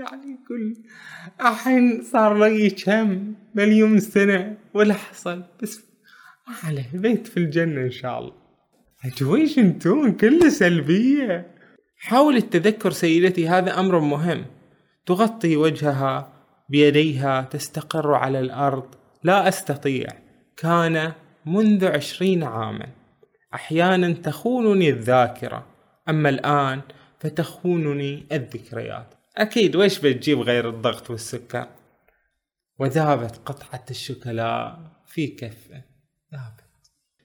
يعني يقول الحين صار لي كم مليون سنة ولا حصل. بس عليه بيت في الجنة إن شاء الله. ويش أنتون كله سلبية. حاولت تذكر سيدتي هذا أمر مهم. تغطي وجهها بيديها تستقر على الأرض. لا أستطيع. كان منذ عشرين عاما. أحيانا تخونني الذاكرة. أما الآن فتخونني الذكريات. أكيد ويش بتجيب غير الضغط والسكر؟ وذابت قطعة الشوكولا. في كفه ذابت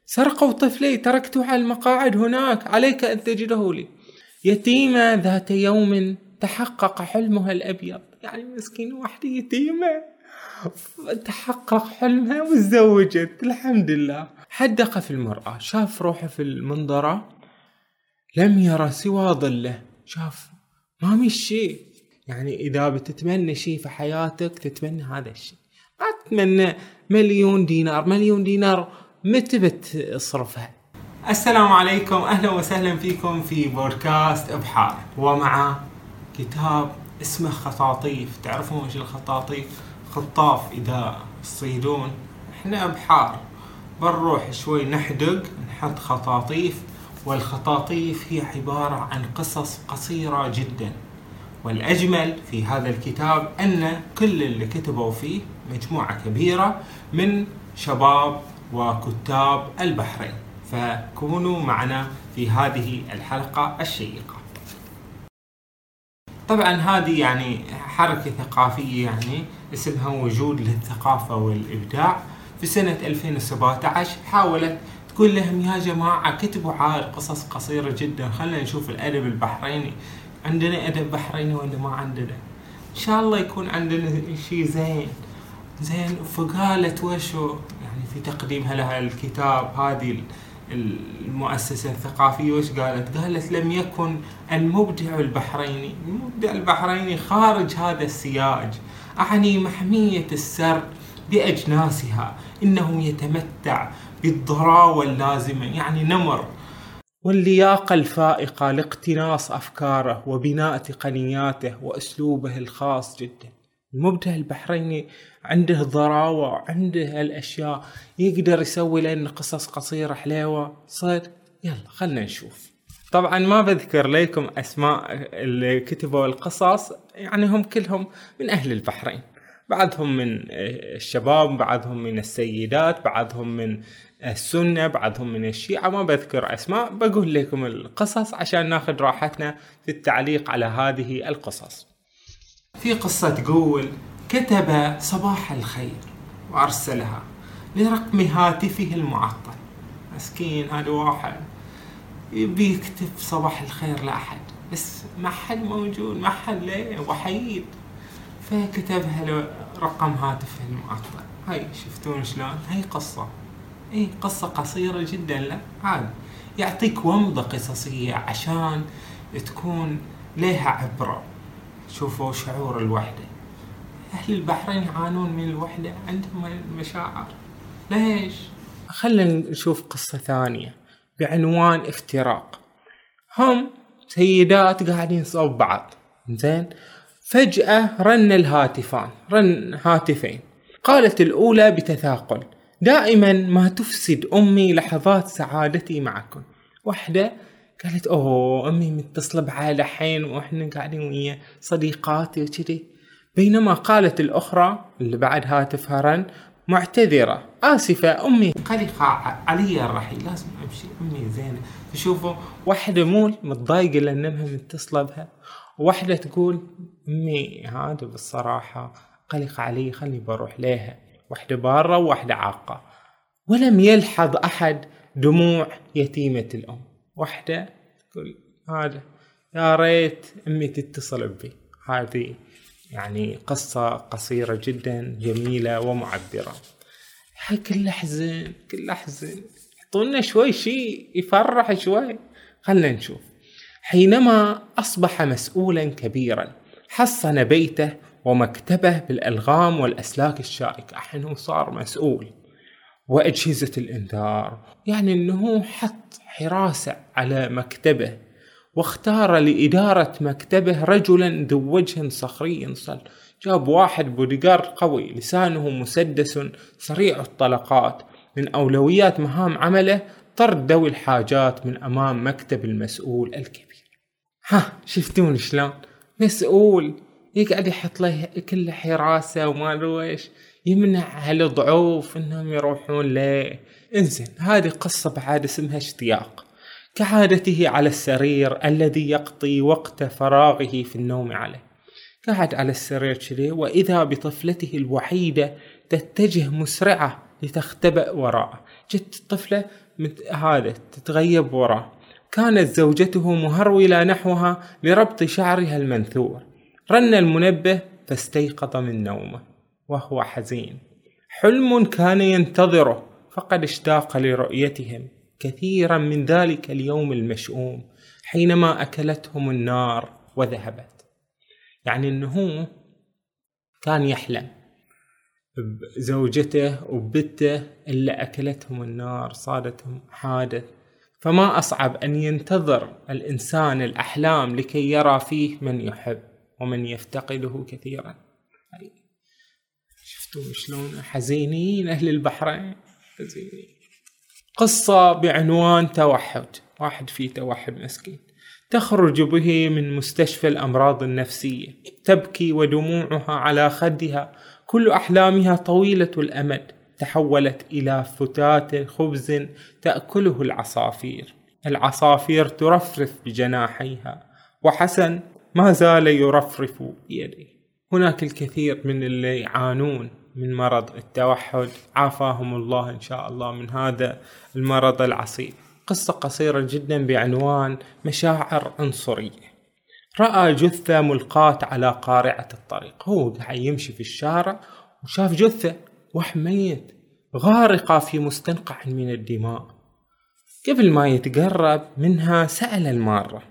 سرقوا طفلي تركته على المقاعد هناك. عليك أن تجده لي. يتيمة ذات يوم تحقق حلمها الأبيض. يعني مسكين واحدة يتيمة. تحقق حلمها وتزوجت. الحمد لله. حدق في المرأة. شاف روحه في المنظرة. لم يرى سوى ظله. شاف ما شيء يعني إذا بتتمنى شيء في حياتك تتمنى هذا الشيء. ما تتمنى مليون دينار مليون دينار متى بتصرفها؟ السلام عليكم أهلا وسهلا فيكم في بودكاست إبحار. ومع كتاب اسمه خطاطيف. تعرفون إيش الخطاطيف؟ خطاف إذا تصيدون. إحنا أبحار. بنروح شوي نحدق نحط خطاطيف والخطاطيف هي عبارة عن قصص قصيرة جدا. والأجمل في هذا الكتاب أن كل اللي كتبوا فيه مجموعة كبيرة من شباب وكتاب البحرين. فكونوا معنا في هذه الحلقة الشيقة. طبعا هذه يعني حركة ثقافية يعني اسمها وجود للثقافة والإبداع. في سنة 2017 حاولت تقول لهم يا جماعة كتبوا عاد قصص قصيرة جدا. خلينا نشوف الأدب البحريني. عندنا أدب بحريني ولا ما عندنا. إن شاء الله يكون عندنا شيء زين. زين فقالت وشو؟ يعني في تقديمها لها الكتاب هذه المؤسسة الثقافية وش قالت؟ قالت لم يكن المبدع البحريني، المبدع البحريني خارج هذا السياج، أعني محمية السر بأجناسها، إنه يتمتع بالضراوة اللازمة، يعني نمر. واللياقة الفائقة لاقتناص أفكاره وبناء تقنياته وأسلوبه الخاص جدا. المبدع البحريني عنده ضراوة عنده الأشياء يقدر يسوي لنا قصص قصيرة حليوة. صدق يلا خلنا نشوف. طبعا ما بذكر لكم أسماء اللي كتبوا القصص يعني هم كلهم من أهل البحرين. بعضهم من الشباب بعضهم من السيدات بعضهم من السنة بعضهم من الشيعة ما بذكر أسماء بقول لكم القصص عشان ناخذ راحتنا في التعليق على هذه القصص. في قصة تقول كتب صباح الخير وأرسلها لرقم هاتفه المعطل. مسكين هذا واحد. يبي يكتب صباح الخير لأحد بس ما حد موجود ما حد ليه؟ وحيد. فكتبها له رقم هاتفه المعطل. هاي شفتون شلون؟ هاي قصة. اي قصة قصيرة جدا لا عاد. يعطيك ومضة قصصية عشان تكون لها عبرة. شوفوا شعور الوحدة. أهل البحرين يعانون من الوحدة عندهم المشاعر. ليش؟ خلينا نشوف قصة ثانية بعنوان افتراق. هم سيدات قاعدين صوب بعض. زين؟ فجأة رن الهاتفان رن هاتفين. قالت الأولى بتثاقل. دائما ما تفسد أمي لحظات سعادتي معكم واحدة قالت أوه أمي متصلة بعائلة حين وإحنا قاعدين ويا صديقاتي وكذي. بينما قالت الأخرى اللي بعد هاتفها رن معتذرة آسفة أمي. قلقة علي الرحيل لازم أمشي. أمي زينة. تشوفوا واحدة مو متضايقة لأن أمها متصلة بها. وواحدة تقول أمي هذا بالصراحة قلق علي خلني بروح لها واحدة بارة وواحدة عاقة. ولم يلحظ أحد دموع يتيمة الأم. واحدة تقول هذا يا ريت أمي تتصل بي. هذه يعني قصة قصيرة جدا جميلة ومعبرة. كلها حزن كلها حزن اعطونا شوي شيء يفرح شوي. خلنا نشوف. حينما أصبح مسؤولا كبيرا حصن بيته ومكتبه بالألغام والأسلاك الشائكة. حين صار مسؤول. وأجهزة الإنذار. يعني أنه حط حراسة على مكتبه. واختار لإدارة مكتبه رجلا ذو وجه صخري. صل جاب واحد بوديجارد قوي. لسانه مسدس سريع الطلقات. من أولويات مهام عمله طرد ذوي الحاجات من أمام مكتب المسؤول الكبير. ها شفتون شلون؟ مسؤول. يقعد يحط له كل حراسة وما إيش يمنع هالضعوف إنهم يروحون له. إنزين هذه قصة بعد اسمها اشتياق. كعادته على السرير الذي يقضي وقت فراغه في النوم عليه. قعد على السرير كذي وإذا بطفلته الوحيدة تتجه مسرعة لتختبئ وراءه. جت الطفلة هذا تتغيب وراه كانت زوجته مهرولة نحوها لربط شعرها المنثور. رن المنبه فاستيقظ من نومه وهو حزين. حلم كان ينتظره فقد اشتاق لرؤيتهم. كثيرا من ذلك اليوم المشؤوم حينما أكلتهم النار وذهبت. يعني أنه كان يحلم. بزوجته وبته إلا أكلتهم النار صادتهم حادث. فما أصعب أن ينتظر الإنسان الأحلام لكي يرى فيه من يحب. ومن يفتقده كثيرا. شفتوا شلون حزينين أهل البحرين؟ حزينين. قصة بعنوان توحد. واحد فيه توحد مسكين. تخرج به من مستشفى الأمراض النفسية. تبكي ودموعها على خدها. كل أحلامها طويلة الأمد. تحولت إلى فتات خبز تأكله العصافير. العصافير ترفرف بجناحيها. وحسن ما زال يرفرف بيديه هناك الكثير من اللي يعانون من مرض التوحد. عافاهم الله إن شاء الله من هذا المرض العصيب. قصة قصيرة جدا بعنوان مشاعر عنصرية. رأى جثة ملقاة على قارعة الطريق. هو قاعد يمشي في الشارع وشاف جثة واحد ميت غارقة في مستنقع من الدماء. قبل ما يتقرب منها سأل المارة.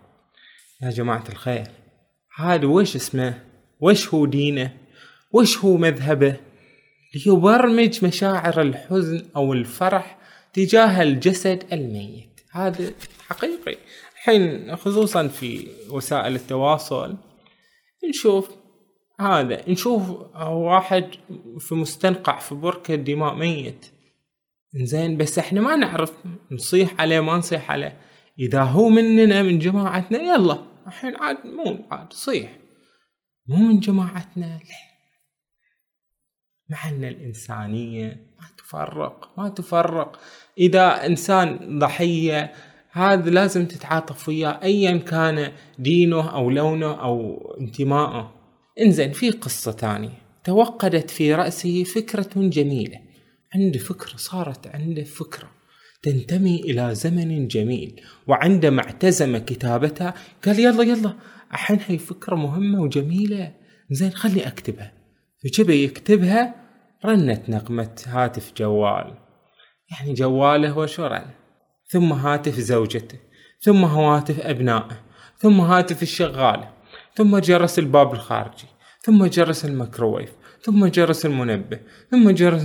يا جماعة الخير هذا وش اسمه؟ وش هو دينه؟ وش هو مذهبه؟ ليبرمج مشاعر الحزن أو الفرح تجاه الجسد الميت. هذا حقيقي. الحين خصوصا في وسائل التواصل نشوف هذا. نشوف واحد في مستنقع في بركة دماء ميت. زين بس إحنا ما نعرف نصيح عليه ما نصيح عليه. إذا هو مننا من جماعتنا يلا. الحين عاد مو عاد صيح. مو من جماعتنا. لا. مع أن الإنسانية ما تفرق ما تفرق. إذا إنسان ضحية هذا لازم تتعاطف وياه ايا كان دينه أو لونه أو انتمائه. إنزين في قصة ثانية. توقدت في رأسه فكرة جميلة. عنده فكرة صارت عنده فكرة. تنتمي إلى زمن جميل. وعندما اعتزم كتابتها قال يلا يلا الحين هي فكرة مهمة وجميلة. زين خلي أكتبها. فجبه يكتبها رنت نغمة هاتف جوال. يعني جواله وشرن. ثم هاتف زوجته. ثم هواتف أبنائه. ثم هاتف الشغالة. ثم جرس الباب الخارجي. ثم جرس الميكروويف. ثم جرس المنبه ثم جرس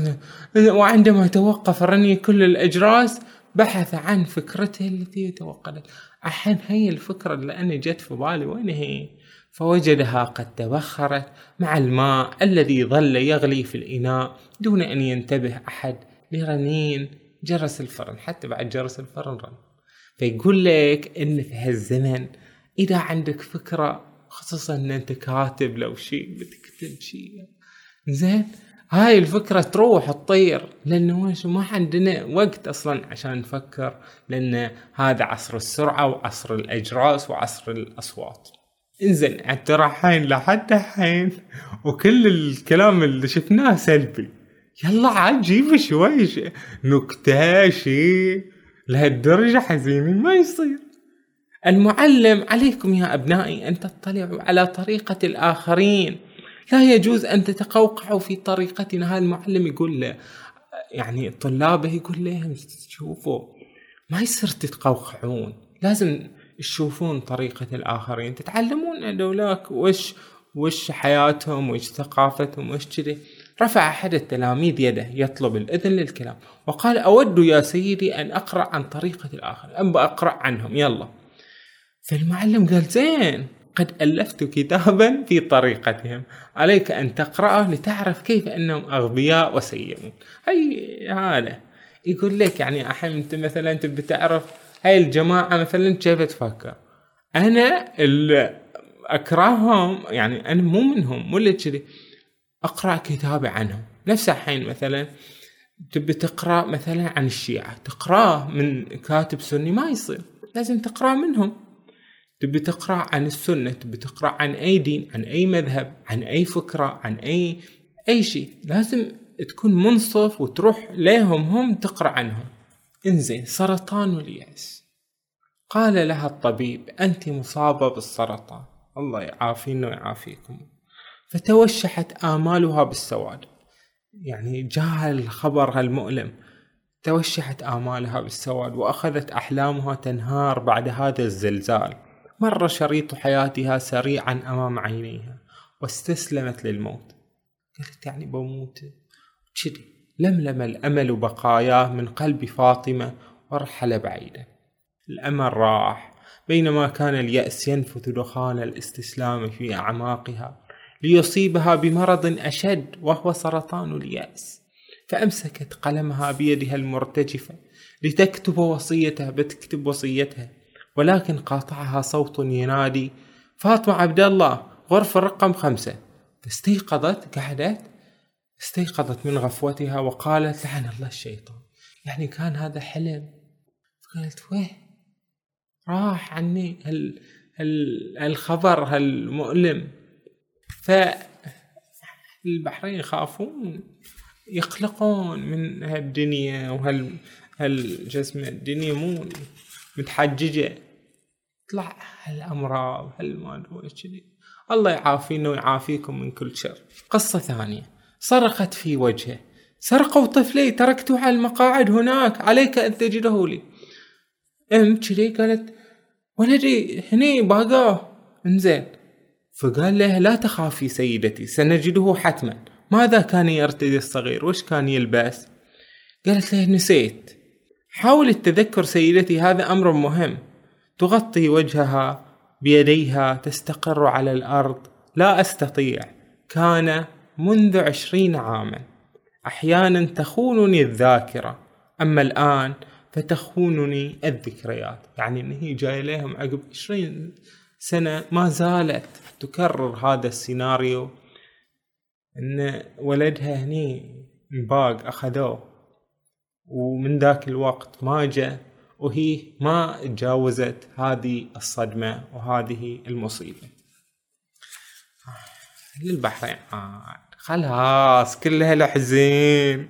وعندما توقف رني كل الأجراس بحث عن فكرته التي توقدت. الحين هي الفكرة أنا جت في بالي وين هي؟ فوجدها قد تبخرت مع الماء الذي ظل يغلي في الإناء دون أن ينتبه أحد لرنين جرس الفرن حتى بعد جرس الفرن رن. فيقول لك إن في هالزمن إذا عندك فكرة خصوصا إن أنت كاتب لو شيء بتكتب شيء زين؟ هاي الفكرة تروح تطير لأنه ما عندنا وقت أصلا عشان نفكر لأن هذا عصر السرعة وعصر الأجراس وعصر الأصوات. إنزين ترى حين لحد حين وكل الكلام اللي شفناه سلبي. يلا عاد جيب شوي نكتة شيء لهالدرجة حزينين ما يصير. المعلم عليكم يا أبنائي أن تطلعوا على طريقة الآخرين. لا يجوز أن تتقوقعوا في طريقتنا. هذا المعلم يقول له يعني طلابه يقول لهم شوفوا ما يصير تتقوقعون. لازم تشوفون طريقة الآخرين. تتعلمون هذولاك وش وش حياتهم وش ثقافتهم وش كذي. رفع أحد التلاميذ يده يطلب الإذن للكلام وقال أود يا سيدي أن أقرأ عن طريقة الآخر. أم أقرأ عنهم. يلا. فالمعلم قال زين. قد ألفت كتابا في طريقتهم. عليك أن تقرأه لتعرف كيف أنهم أغبياء وسيئون. هي هذا. يقول لك يعني أحيانا أنت مثلا تبي تعرف هاي الجماعة مثلا كيف تفكر أنا اللي أكرههم يعني أنا مو منهم مو اللي كذي. أقرأ كتابي عنهم. نفس الحين مثلا تبي تقرأ مثلا عن الشيعة. تقرأه من كاتب سني ما يصير. لازم تقرأ منهم. تبي تقرأ عن السنة تبي تقرأ عن أي دين عن أي مذهب عن أي فكرة عن أي أي شيء. لازم تكون منصف وتروح لهم هم تقرأ عنهم. إنزين سرطان واليأس. قال لها الطبيب أنت مصابة بالسرطان. الله يعافينا ويعافيكم. فتوشحت آمالها بالسواد. يعني جاء الخبر المؤلم. توشحت آمالها بالسواد وأخذت أحلامها تنهار بعد هذا الزلزال. مر شريط حياتها سريعا أمام عينيها واستسلمت للموت. قالت يعني بموت. كذي لملم الأمل بقاياه من قلب فاطمة ورحل بعيدا الأمل راح بينما كان اليأس ينفث دخان الاستسلام في أعماقها ليصيبها بمرض أشد وهو سرطان اليأس. فأمسكت قلمها بيدها المرتجفة لتكتب وصيتها بتكتب وصيتها ولكن قاطعها صوت ينادي فاطمة عبد الله غرفة رقم خمسة. فاستيقظت قعدت استيقظت من غفوتها وقالت لعن الله الشيطان. يعني كان هذا حلم. قالت ويه راح عني هال هال الخبر هالمؤلم ف البحرين يخافون يقلقون من هالدنيا وهال هالجسم الدنيا مو متحججة. طلع هالأمراض هالما أدري كذي. الله يعافينا ويعافيكم من كل شر. قصة ثانية. صرخت في وجهه. سرقوا طفلي تركته على المقاعد هناك. عليك أن تجده لي. أم كذي؟ قالت ولدي هني باقاه. انزين. فقال له لا تخافي سيدتي سنجده حتما. ماذا كان يرتدي الصغير؟ وش كان يلبس؟ قالت له نسيت. حاول التذكر سيدتي هذا أمر مهم. تغطي وجهها بيديها تستقر على الأرض. لا أستطيع. كان منذ عشرين عاما. أحيانا تخونني الذاكرة. أما الآن فتخونني الذكريات. يعني إن هي جاية لهم عقب عشرين سنة ما زالت تكرر هذا السيناريو. إن ولدها هني باق أخذوه. ومن ذاك الوقت ما جاء وهي ما تجاوزت هذه الصدمة وهذه المصيبة. للبحرين خلاص كلها الحزين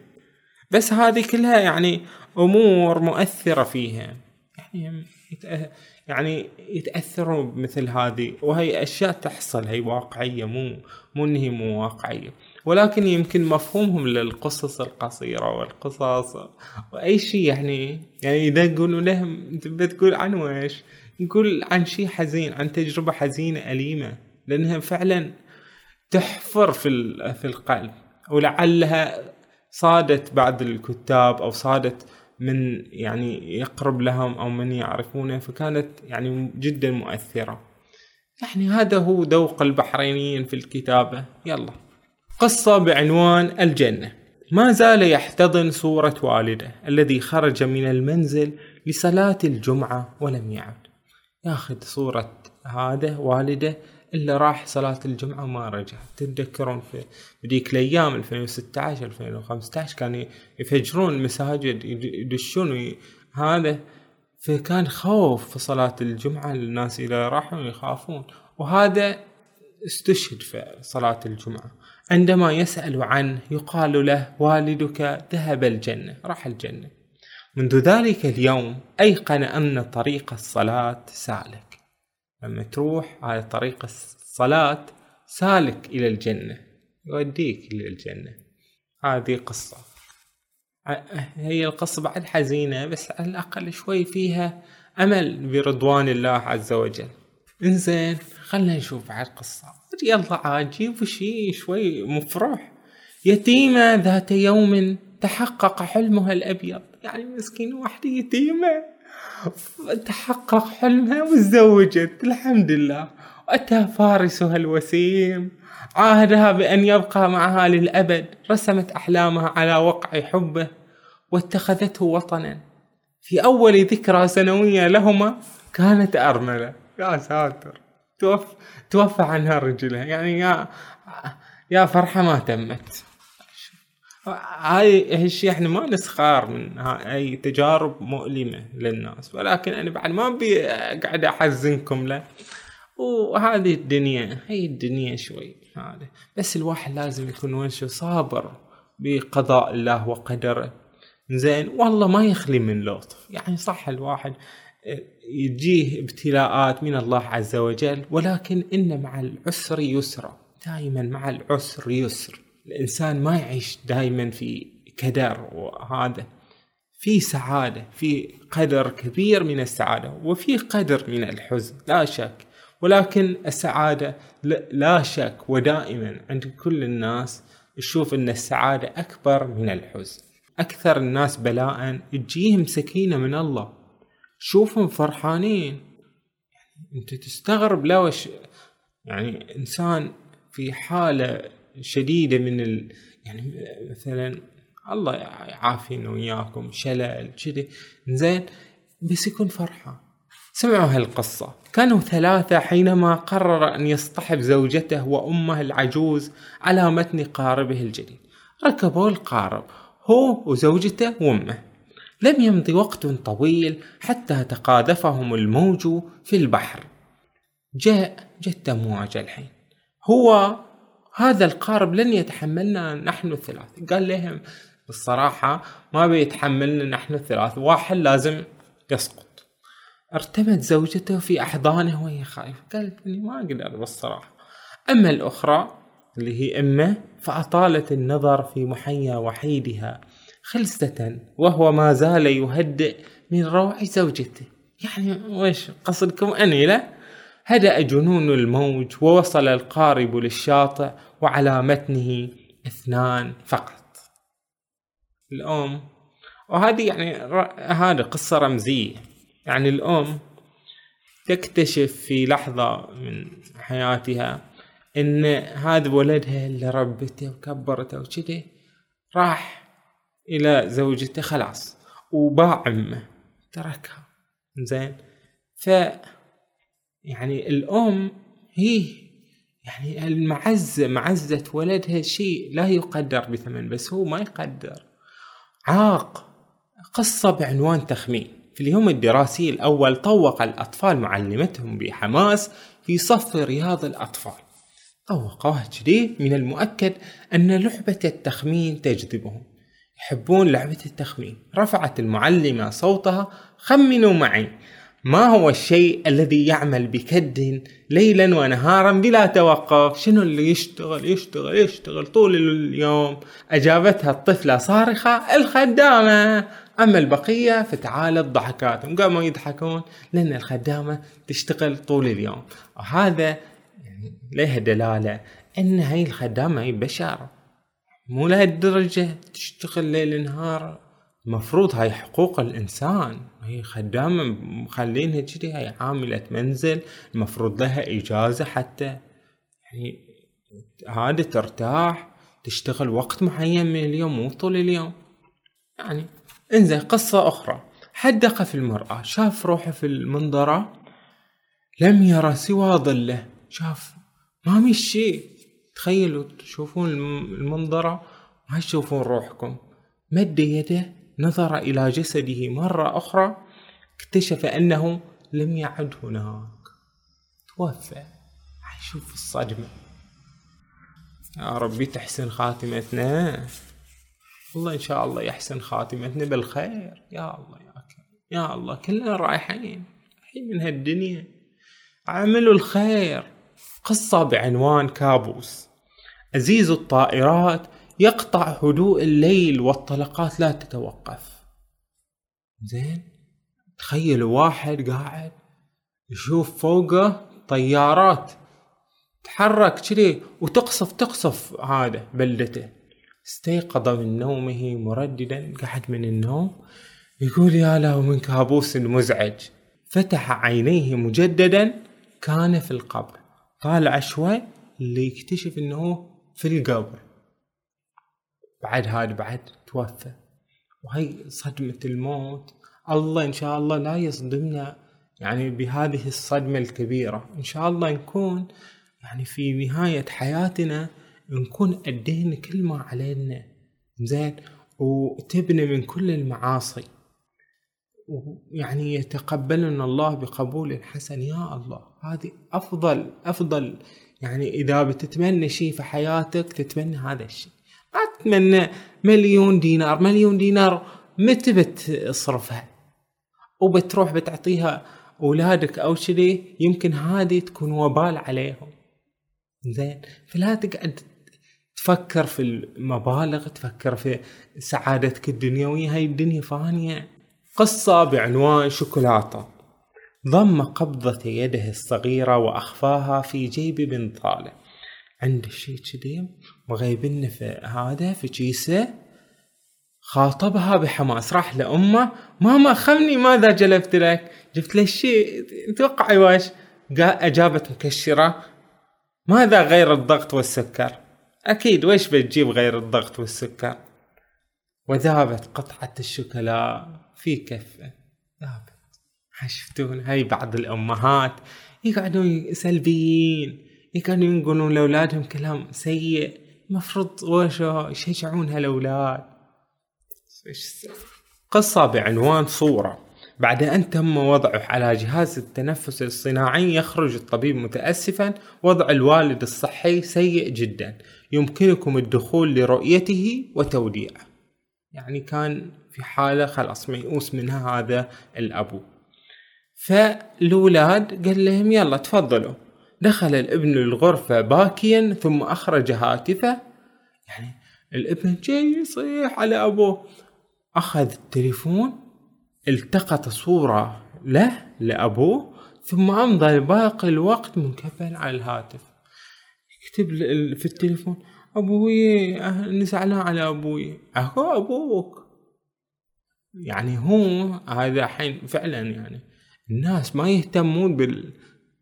بس هذه كلها يعني أمور مؤثرة فيها. يعني يعني يتأثرون بمثل هذه وهي أشياء تحصل هي واقعية مو مو ان هي مو واقعية. ولكن يمكن مفهومهم للقصص القصيرة والقصص وأي شيء يعني. يعني إذا يقولوا لهم تبي تقول عن ويش نقول عن شيء حزين عن تجربة حزينة أليمة لأنها فعلا تحفر في في القلب. ولعلها صادت بعض الكتاب أو صادت من يعني يقرب لهم أو من يعرفونه فكانت يعني جدا مؤثرة. يعني هذا هو ذوق البحرينيين في الكتابة. يلا. قصة بعنوان الجنة. ما زال يحتضن صورة والده الذي خرج من المنزل لصلاة الجمعة ولم يعد. ياخذ صورة هذا والده إلا راح صلاة الجمعة وما رجع. تتذكرون في بديك الأيام 2016 2015 كانوا يفجرون المساجد يدشون هذا فكان خوف في صلاة الجمعة للناس إذا راحوا يخافون. وهذا استشهد في صلاة الجمعة. عندما يسأل عنه يقال له والدك ذهب الجنة راح الجنة. منذ ذلك اليوم أيقن أن طريق الصلاة سالك. لما تروح على طريق الصلاة سالك إلى الجنة يوديك إلى الجنة. هذه قصة. هي القصة بعد حزينة بس على الأقل شوي فيها أمل برضوان الله عز وجل. إنزين خلنا نشوف بعد قصة. يلا عاد جيبوا شي شوي مفرح. يتيمة ذات يوم تحقق حلمها الأبيض. يعني مسكين واحدة يتيمة تحقق حلمها وتزوجت. الحمد لله. وأتى فارسها الوسيم. عاهدها بأن يبقى معها للأبد. رسمت أحلامها على وقع حبه. واتخذته وطنا. في أول ذكرى سنوية لهما كانت أرملة. يا ساتر. توفى توفى عنها رجلها يعني يا يا فرحة ما تمت. هاي الشيء إحنا ما نسخار من هاي تجارب مؤلمة للناس. ولكن أنا بعد ما أبي قاعد أحزنكم له. وهذه الدنيا هي الدنيا شوي هذا بس الواحد لازم يكون وش صابر بقضاء الله وقدره. زين والله ما يخلي من لطف. يعني صح الواحد يجيه ابتلاءات من الله عز وجل ولكن إن مع العسر يسرا دائما مع العسر يسر. الإنسان ما يعيش دائما في كدر وهذا في سعادة في قدر كبير من السعادة وفي قدر من الحزن لا شك. ولكن السعادة لا شك ودائما عند كل الناس تشوف إن السعادة أكبر من الحزن. أكثر الناس بلاء تجيهم سكينة من الله. شوفهم فرحانين. يعني انت تستغرب لوش يعني انسان في حالة شديدة من ال... يعني مثلا الله يعافينا وياكم شلل كذي زين بس يكون فرحان. سمعوا هالقصة. كانوا ثلاثة حينما قرر أن يصطحب زوجته وأمه العجوز على متن قاربه الجديد. ركبوا القارب هو وزوجته وأمه. لم يمض وقت طويل حتى تقاذفهم الموج في البحر. جاء جت أمواج الحين. هو هذا القارب لن يتحملنا نحن الثلاث. قال لهم بالصراحة ما بيتحملنا نحن الثلاث واحد لازم يسقط. ارتمت زوجته في أحضانه وهي خايفة. قالت إني ما أقدر بالصراحة. أما الأخرى اللي هي أمه فأطالت النظر في محيا وحيدها. خلسة وهو ما زال يهدئ من روع زوجته. يعني وش قصدكم؟ أني لا. هدأ جنون الموج ووصل القارب للشاطئ وعلى متنه اثنان فقط. الأم وهذه يعني هذه قصة رمزية. يعني الأم تكتشف في لحظة من حياتها إن هذا ولدها اللي ربته وكبرته وكذي راح إلى زوجته خلاص. وباع امه تركها. زين. ف يعني الأم هي يعني المعزة معزة ولدها شيء لا يقدر بثمن بس هو ما يقدر. عاق. قصة بعنوان تخمين. في اليوم الدراسي الأول طوق الأطفال معلمتهم بحماس في صف رياض الأطفال. طوقوها كذي من المؤكد أن لعبة التخمين تجذبهم. يحبون لعبة التخمين رفعت المعلمة صوتها خمنوا معي. ما هو الشيء الذي يعمل بكد ليلا ونهارا بلا توقف؟ شنو اللي يشتغل يشتغل يشتغل طول اليوم؟ أجابتها الطفلة صارخة الخدامة. أما البقية فتعالت ضحكاتهم قاموا يضحكون لأن الخدامة تشتغل طول اليوم. وهذا يعني له دلالة أن هاي الخدامة هي بشر مو لهالدرجة تشتغل ليل نهار. المفروض هاي حقوق الإنسان. هي خدامة مخلينها كذي هاي عاملة منزل المفروض لها إجازة حتى. يعني هذه ترتاح تشتغل وقت معين من اليوم مو طول اليوم. يعني انزين قصة أخرى. حدق في المرآة شاف روحه في المنظرة لم يرى سوى ظله. شاف ما شيء تخيلوا تشوفون المنظرة ما تشوفون روحكم. مد يده نظر إلى جسده مرة أخرى اكتشف أنه لم يعد هناك. توفى. شوف الصدمة. يا ربي تحسن خاتمتنا. والله إن شاء الله يحسن خاتمتنا بالخير. يا الله يا يا الله كلنا رايحين. الحين من هالدنيا. عملوا الخير. قصة بعنوان كابوس. أزيز الطائرات يقطع هدوء الليل والطلقات لا تتوقف. زين تخيلوا واحد قاعد يشوف فوقه طيارات تحرك كذي وتقصف تقصف هذا بلدته. استيقظ من نومه مرددا قعد من النوم يقول يا له من كابوس مزعج. فتح عينيه مجددا كان في القبر. طالع شوي اللي يكتشف إنه في القبر. بعد هذا بعد توفى. وهي صدمة الموت. الله إن شاء الله لا يصدمنا يعني بهذه الصدمة الكبيرة. إن شاء الله نكون يعني في نهاية حياتنا نكون أدينا كل ما علينا. زين؟ وتبني من كل المعاصي. ويعني يتقبلنا الله بقبول حسن. يا الله هذه أفضل أفضل يعني إذا بتتمنى شيء في حياتك تتمنى هذا الشيء. ما تتمنى مليون دينار مليون دينار متى بتصرفها؟ وبتروح بتعطيها أولادك أو شذي يمكن هذه تكون وبال عليهم. زين فلا تقعد تفكر في المبالغ تفكر في سعادتك الدنيوية هاي الدنيا فانية. قصة بعنوان شوكولاتة. ضم قبضة يده الصغيرة وأخفاها في جيب بنطاله عنده شي كذي مغيبنه في هذا في كيسه خاطبها بحماس. راح لأمه ماما خمني ماذا جلبت لك؟ جبت لك شيء توقعي واش؟ أجابت مكشرة. ماذا غير الضغط والسكر؟ أكيد ويش بتجيب غير الضغط والسكر؟ وذابت قطعة الشوكولا في كفه. ذابت شفتون هاي بعض الأمهات يقعدون سلبيين يقعدون يقولون لأولادهم كلام سيء مفروض وشو يشجعون هالأولاد قصة بعنوان صورة. بعد أن تم وضعه على جهاز التنفس الصناعي يخرج الطبيب متأسفا وضع الوالد الصحي سيء جدا. يمكنكم الدخول لرؤيته وتوديعه. يعني كان في حالة خلاص ميؤوس منها هذا الأبو. فالولاد قال لهم يلا تفضلوا. دخل الابن الغرفة باكيا ثم أخرج هاتفه. يعني الابن جاي يصيح على أبوه. أخذ التليفون التقط صورة له لأبوه ثم أمضى باقي الوقت منكفل على الهاتف. يكتب في التليفون أبوي أنا زعلان على أبوي. أهو أبوك. يعني هو هذا الحين فعلا يعني. الناس ما يهتمون بال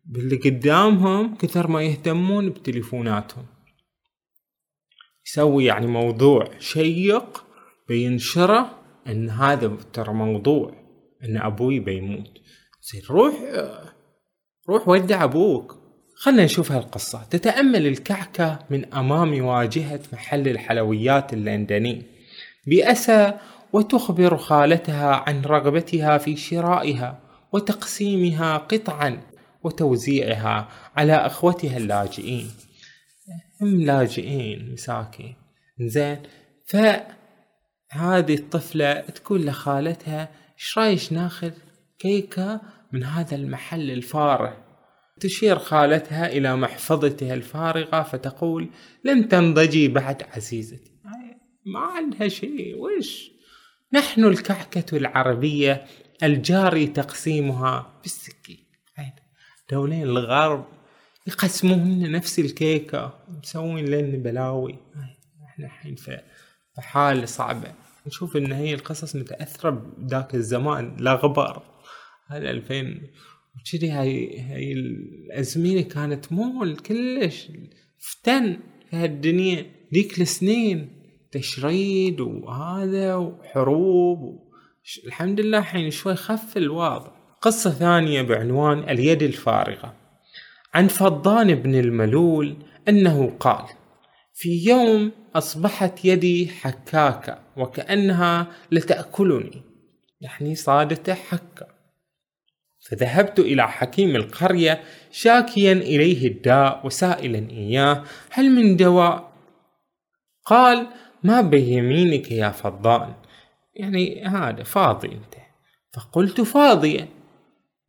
باللي قدامهم كثر ما يهتمون بتليفوناتهم. يسوي يعني موضوع شيق بينشره إن هذا ترى موضوع إن أبوي بيموت. زين روح روح ودع أبوك. خلنا نشوف هالقصة. تتأمل الكعكة من أمام واجهة محل الحلويات اللندني. بأسى وتخبر خالتها عن رغبتها في شرائها. وتقسيمها قطعا وتوزيعها على أخوتها اللاجئين. هم لاجئين مساكين. زين فهذه الطفلة تقول لخالتها إيش رايش ناخذ كيكة من هذا المحل الفارغ؟ تشير خالتها إلى محفظتها الفارغة فتقول لن تنضجي بعد عزيزتي. ما عندها شيء وش؟ نحن الكعكة العربية الجاري تقسيمها بالسكين دولين الغرب يقسمون نفس الكيكة مسوين لنا بلاوي. إحنا الحين في حالة صعبة. نشوف إن هي القصص متأثرة بذاك الزمان لا غبار. هذا 2000 وكذي هاي هاي الازمنه كانت مول كلش. فتن في هالدنيا. ذيك السنين تشريد وهذا وحروب الحمد لله الحين شوي خف الوضع قصة ثانية بعنوان اليد الفارغة. عن فضان بن الملول أنه قال في يوم أصبحت يدي حكاكة وكأنها لتأكلني. يعني صادته حكة. فذهبت إلى حكيم القرية شاكيا إليه الداء وسائلا إياه هل من دواء؟ قال ما بيمينك يا فضان. يعني هذا فاضي أنت. فقلت فاضية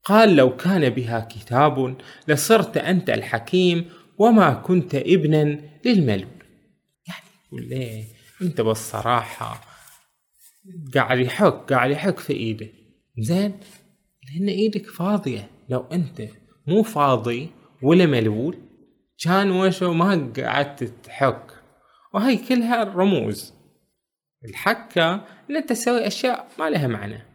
قال لو كان بها كتاب لصرت أنت الحكيم وما كنت ابنا للملول. يعني يقول ليه؟ أنت بالصراحة قاعد يحك قاعد يحك في إيده. زين؟ لأن إيدك فاضية. لو أنت مو فاضي ولا ملول كان وشو ما قعدت تحك. وهي كلها رموز. الحكة ان أنت تسوي أشياء ما لها معنى.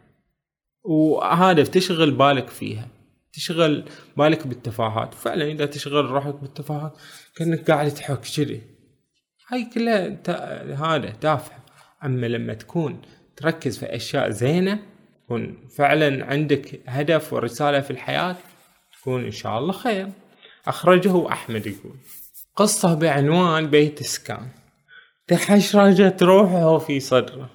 وهذا تشغل بالك فيها تشغل بالك بالتفاهات. فعلا إذا تشغل روحك بالتفاهات كأنك قاعد تحك كذي. هاي كلها. هذا تافهه أما لما تكون تركز في أشياء زينة تكون فعلا عندك هدف ورسالة في الحياة تكون إن شاء الله خير. أخرجه أحمد يقول. قصة بعنوان بيت سكان تحشرجت روحه في صدره.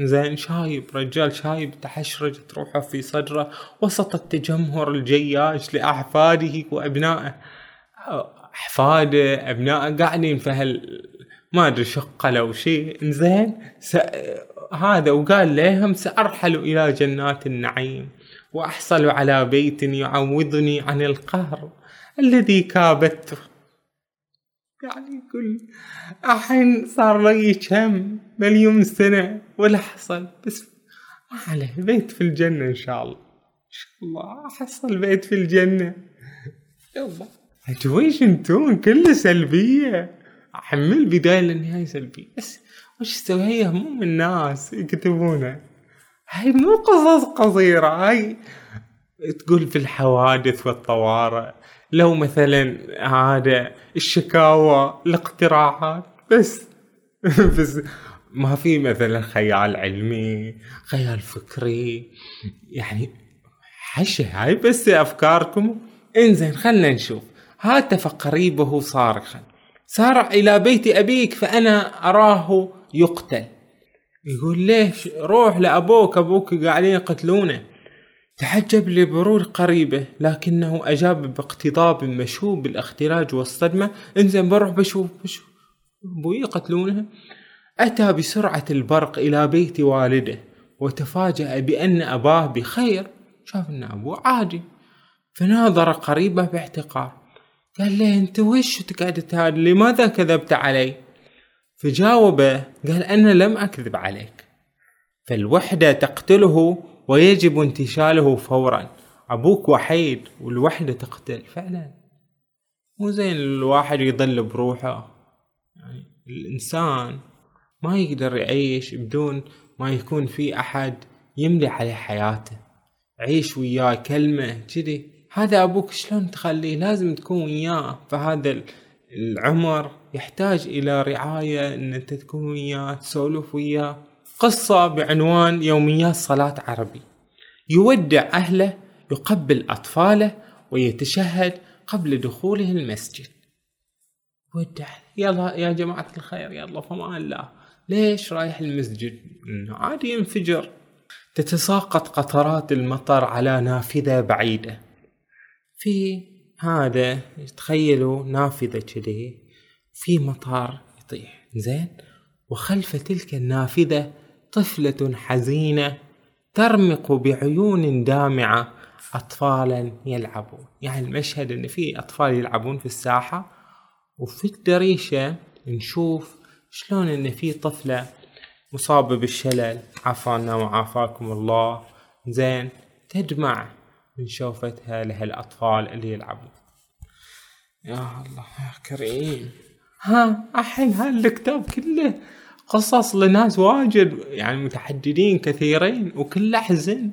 زين شايب رجال شايب تحشرجت روحه في صدره. وسط التجمهر الجياش لأحفاده وأبنائه. أحفاده أبنائه قاعدين في هال ما أدري شقة لو شيء. زين س... هذا وقال لهم سأرحل إلى جنات النعيم. وأحصل على بيت يعوضني عن القهر الذي كابدته يعني يقول الحين صار لي كم؟ مليون سنة ولا حصل. بس عليه بيت في الجنة إن شاء الله. إن شاء الله أحصل بيت في الجنة. يلا. ويش انتون كله سلبية. أحمل بداية للنهاية سلبية. بس وش تسوي هي هموم الناس يكتبونها هاي مو قصص قصيرة هاي تقول في الحوادث والطوارئ. لو مثلا هذا الشكاوى الاقتراحات بس. بس ما في مثلا خيال علمي خيال فكري. يعني حشة هاي بس أفكاركم. إنزين خلنا نشوف. هاتف قريبه صارخا. سارع إلى بيت أبيك فأنا أراه يقتل. يقول ليش؟ روح لأبوك أبوك قاعدين يقتلونه. تحجب لبرور قريبه لكنه أجاب باقتضاب مشوب بالاختلاج والصدمة. انزين بروح بشوف بشوف. أبوي يقتلونه. أتى بسرعة البرق إلى بيت والده وتفاجأ بأن أباه بخير. شاف أن أبوه عادي فناظر قريبه باحتقار. قال له أنت وش تقعد هذا لماذا كذبت علي؟ فجاوبه قال أنا لم أكذب عليك. فالوحدة تقتله ويجب انتشاله فورا. أبوك وحيد والوحدة تقتل. فعلا. مو زين الواحد يضل بروحه. يعني الإنسان ما يقدر يعيش بدون ما يكون في أحد يملي عليه حياته. عيش وياه كلمة كذي. هذا أبوك شلون تخليه؟ لازم تكون وياه فهذا العمر. يحتاج إلى رعاية إن أنت تكون وياه تسولف وياه. قصة بعنوان يوميات صلاة عربي. يودع أهله يقبل أطفاله ويتشهد قبل دخوله المسجد. ودع يلا يا جماعة الخير يلا فما الله ليش رايح المسجد؟ عادي ينفجر. تتساقط قطرات المطر على نافذة بعيدة. في هذا تخيلوا نافذة كذي في مطر يطيح. زين. وخلف تلك النافذة طفلة حزينة ترمق بعيون دامعة. أطفالا يلعبون. يعني المشهد أن في أطفال يلعبون في الساحة وفي الدريشة نشوف شلون أن في طفلة مصابة بالشلل. عافانا وعافاكم الله. زين تدمع من شوفتها لهالأطفال اللي يلعبون. يا الله يا كريم. ها الحين هالكتاب كله قصص لناس واجد يعني متحددين كثيرين وكله حزن.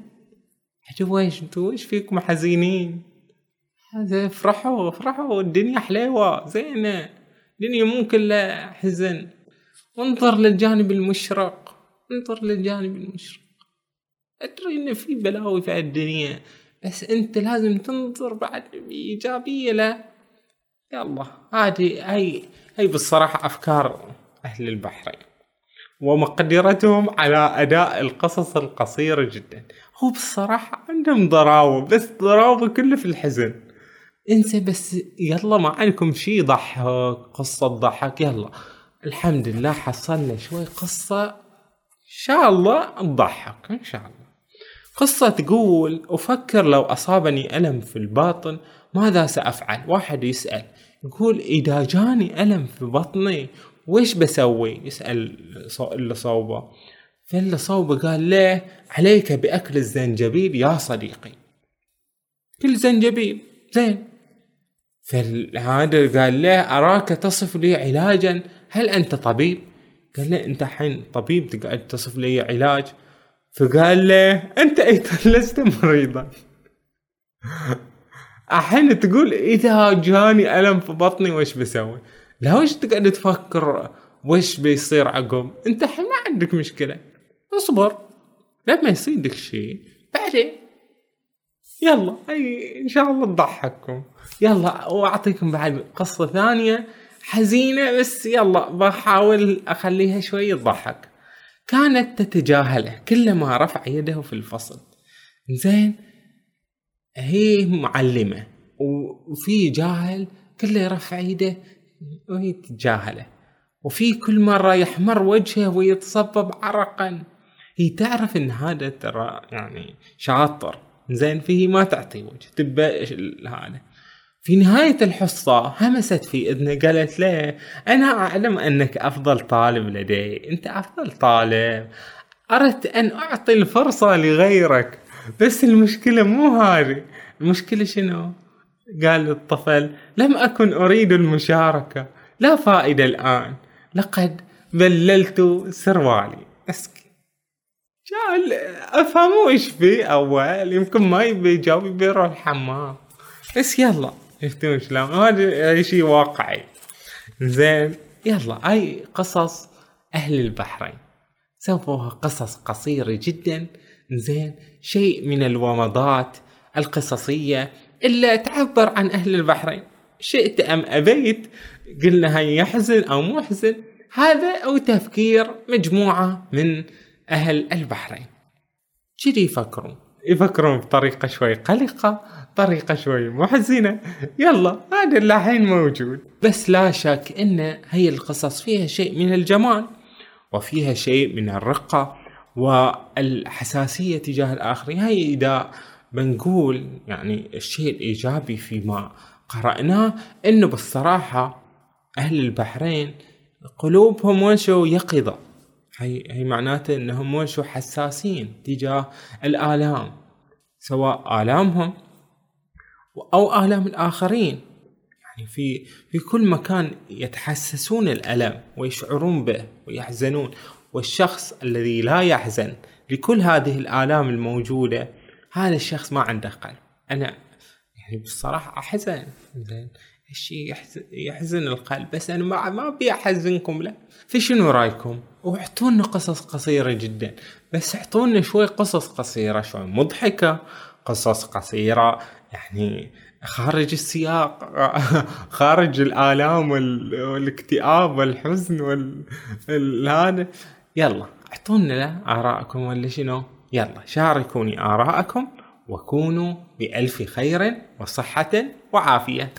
عجب ويش أنتوا ويش فيكم حزينين؟ هذا افرحوا افرحوا الدنيا حليوة زينة. الدنيا مو كلها حزن. انظر للجانب المشرق انظر للجانب المشرق. أدري إن في بلاوي في الدنيا بس أنت لازم تنظر بعد بإيجابية لا يلا هذه هاي هاي بالصراحة أفكار أهل البحرين. ومقدرتهم على أداء القصص القصيرة جدا. هو بصراحة عندهم ضراوة بس ضراوة كله في الحزن. إنسى بس يلا ما عندكم شي ضحك قصة ضحك يلا. الحمد لله حصلنا شوي قصة إن شاء الله تضحك إن شاء الله. قصة تقول أفكر لو أصابني ألم في الباطن ماذا سأفعل؟ واحد يسأل يقول إذا جاني ألم في بطني ويش بسوي؟ يسأل اللي صوبه. فاللي صوبه قال ليه عليك بأكل الزنجبيل يا صديقي. كل زنجبيل زين. فهذا قال له أراك تصف لي علاجا؟ هل أنت طبيب؟ قال له أنت حين طبيب تقعد تصف لي علاج. فقال له أنت أيضا لست مريضا. الحين تقول إذا جاني ألم في بطني وش بسوي؟ لا وش تقعد تفكر؟ وش بيصير عقب؟ انت الحين ما عندك مشكلة. اصبر لما يصير لك شيء. بعدين؟ يلا اي إن شاء الله تضحككم. يلا وأعطيكم بعد قصة ثانية حزينة بس يلا بحاول أخليها شوي تضحك كانت تتجاهله كلما رفع يده في الفصل. زين هي معلمة وفي جاهل كله يرفع يده وهي تتجاهله وفي كل مرة يحمر وجهه ويتصبب عرقا. هي تعرف إن هذا ترى يعني شاطر. زين فيه ما تعطي وجه. تبى هذا؟ في نهاية الحصة همست في إذنه قالت له أنا أعلم أنك أفضل طالب لدي. أنت أفضل طالب. أردت أن أعطي الفرصة لغيرك. بس المشكلة مو هذه. المشكلة شنو؟ قال الطفل لم أكن أريد المشاركة لا فائدة الآن. لقد بللت سروالي. اسكي قال أفهموا إيش في أول يمكن ما يبي يجاوب يبي يروح الحمام. بس يلا شفتون شلون. هذا شيء واقعي. زين يلا أي قصص أهل البحرين. سووها قصص قصيرة جدا. زين شيء من الومضات القصصية إلا تعبر عن أهل البحرين. شئت أم أبيت قلنا هاي يحزن أو محزن هذا أو تفكير مجموعة من أهل البحرين. كذي يفكرون. يفكرون بطريقة شوي قلقة طريقة شوي محزنة. يلا هذا الحين موجود. بس لا شك إن هي القصص فيها شيء من الجمال وفيها شيء من الرقة والحساسية تجاه الآخرين. هاي إذا بنقول يعني الشيء الإيجابي فيما قرأناه إنه بالصراحة أهل البحرين قلوبهم وشو يقظة. هي هي معناته إنهم وشو حساسين تجاه الآلام سواء آلامهم أو آلام الآخرين. يعني في في كل مكان يتحسسون الألم ويشعرون به ويحزنون والشخص الذي لا يحزن لكل هذه الآلام الموجودة هذا الشخص ما عنده قلب. أنا يعني بصراحة أحزن. زين. الشيء يحزن, القلب بس أنا ما ما أبي أحزنكم لا فشنو رأيكم؟ واعطونا قصص قصيرة جدا بس اعطونا شوي قصص قصيرة شوي مضحكة قصص قصيرة يعني خارج السياق خارج الآلام والاكتئاب والحزن وال هذا. يلا اعطونا آراءكم ولا شنو؟ يلا شاركوني آراءكم وكونوا بألف خير وصحة وعافية.